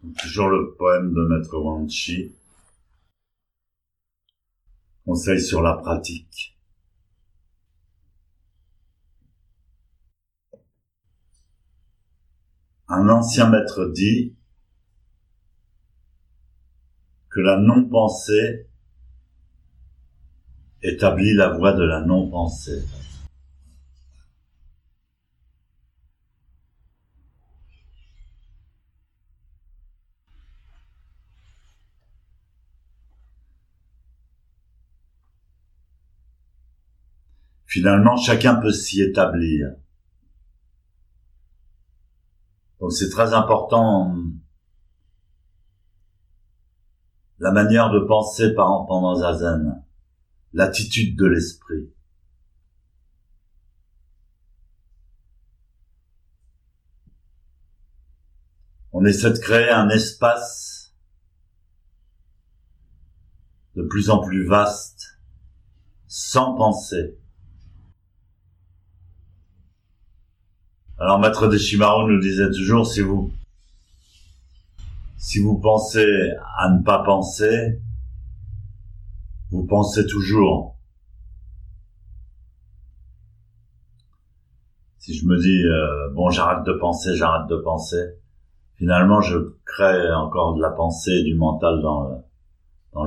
Toujours le poème de Maître Wanchi. Conseil sur la pratique. Un ancien maître dit que la non-pensée établit la voie de la non-pensée. Finalement, chacun peut s'y établir. Donc c'est très important la manière de penser pendant Zazen, l'attitude de l'esprit. On essaie de créer un espace de plus en plus vaste, sans penser. Alors Maître Deshimaru nous disait toujours, si vous, si vous pensez à ne pas penser, vous pensez toujours. Si je me dis, euh, bon, j'arrête de penser, j'arrête de penser, finalement, je crée encore de la pensée du mental dans, dans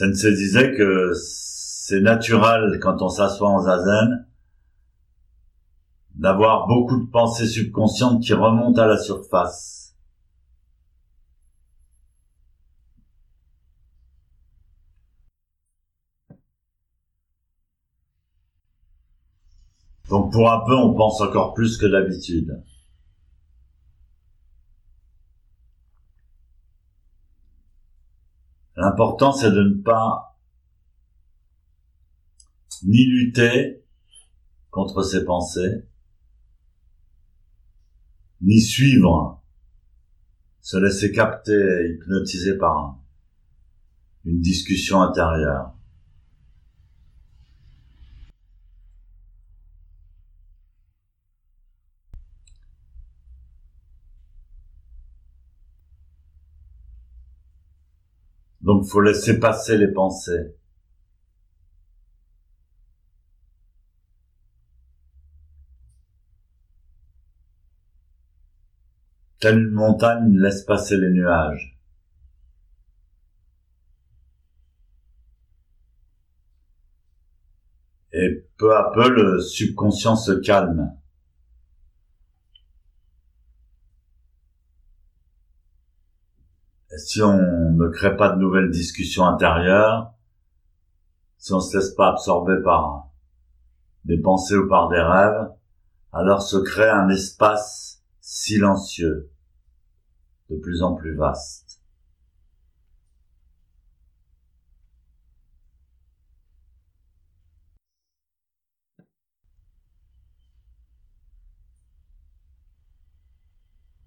l'esprit. Sensei disait que c'est naturel quand on s'assoit en zazen d'avoir beaucoup de pensées subconscientes qui remontent à la surface. Donc pour un peu, on pense encore plus que d'habitude. L'important, c'est de ne pas ni lutter contre ses pensées, ni suivre, se laisser capter, hypnotiser par une discussion intérieure. Donc faut laisser passer les pensées. Telle montagne laisse passer les nuages. Et peu à peu, le subconscient se calme. Si on ne crée pas de nouvelles discussions intérieures, si on se laisse pas absorber par des pensées ou par des rêves, alors se crée un espace silencieux, de plus en plus vaste.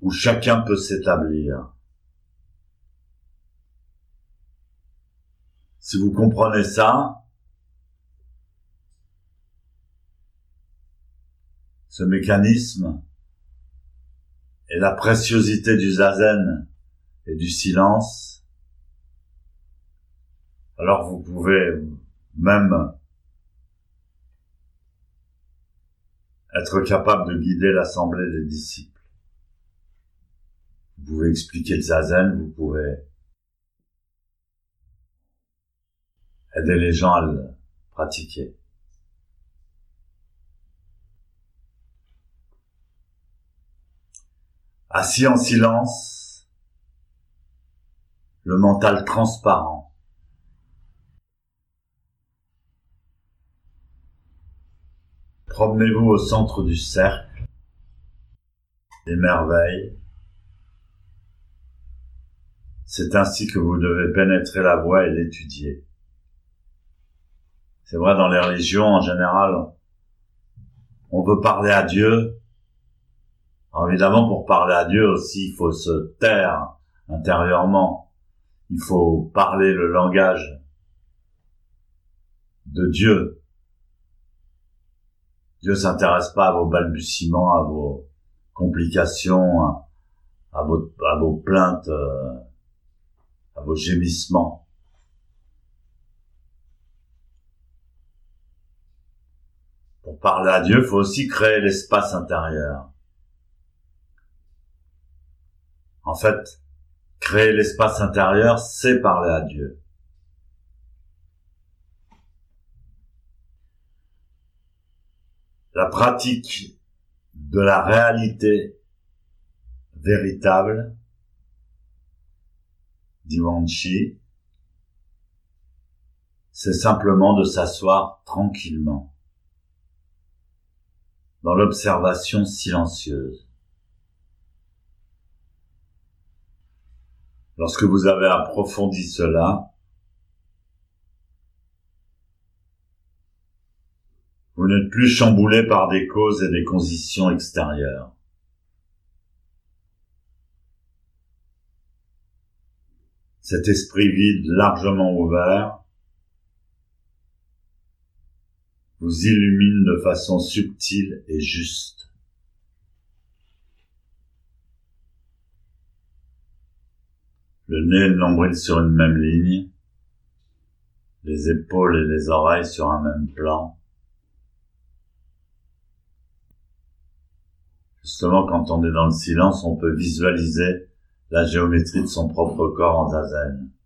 où chacun peut s'établir. Si vous comprenez ça, ce mécanisme et la préciosité du zazen et du silence, alors vous pouvez même être capable de guider l'assemblée des disciples. Vous pouvez expliquer le zazen, vous pouvez aider les gens à le pratiquer. Assis en silence, le mental transparent. Promenez-vous au centre du cercle des merveilles. C'est ainsi que vous devez pénétrer la voie et l'étudier. C'est vrai, dans les religions, en général, on veut parler à Dieu. Alors évidemment, pour parler à Dieu aussi, il faut se taire intérieurement. Il faut parler le langage de Dieu. Dieu s'intéresse pas à vos balbutiements, à vos complications, à, vos, à vos plaintes, euh, à vos gémissements. Pour parler à Dieu, faut aussi créer l'espace intérieur. En fait, créer l'espace intérieur, c'est parler à Dieu. La pratique de la réalité véritable, Diwanchi, c'est simplement de s'asseoir tranquillement dans l'observation silencieuse. Lorsque vous avez approfondi cela, vous n'êtes plus chamboulé par des causes et des conditions extérieures. Cet esprit vide largement ouvert vous illumine de façon subtile et juste. le nez et le nombril sur une même ligne, les épaules et les oreilles sur un même plan. Justement, quand on est dans le silence, on peut visualiser la géométrie de son propre corps en zazen.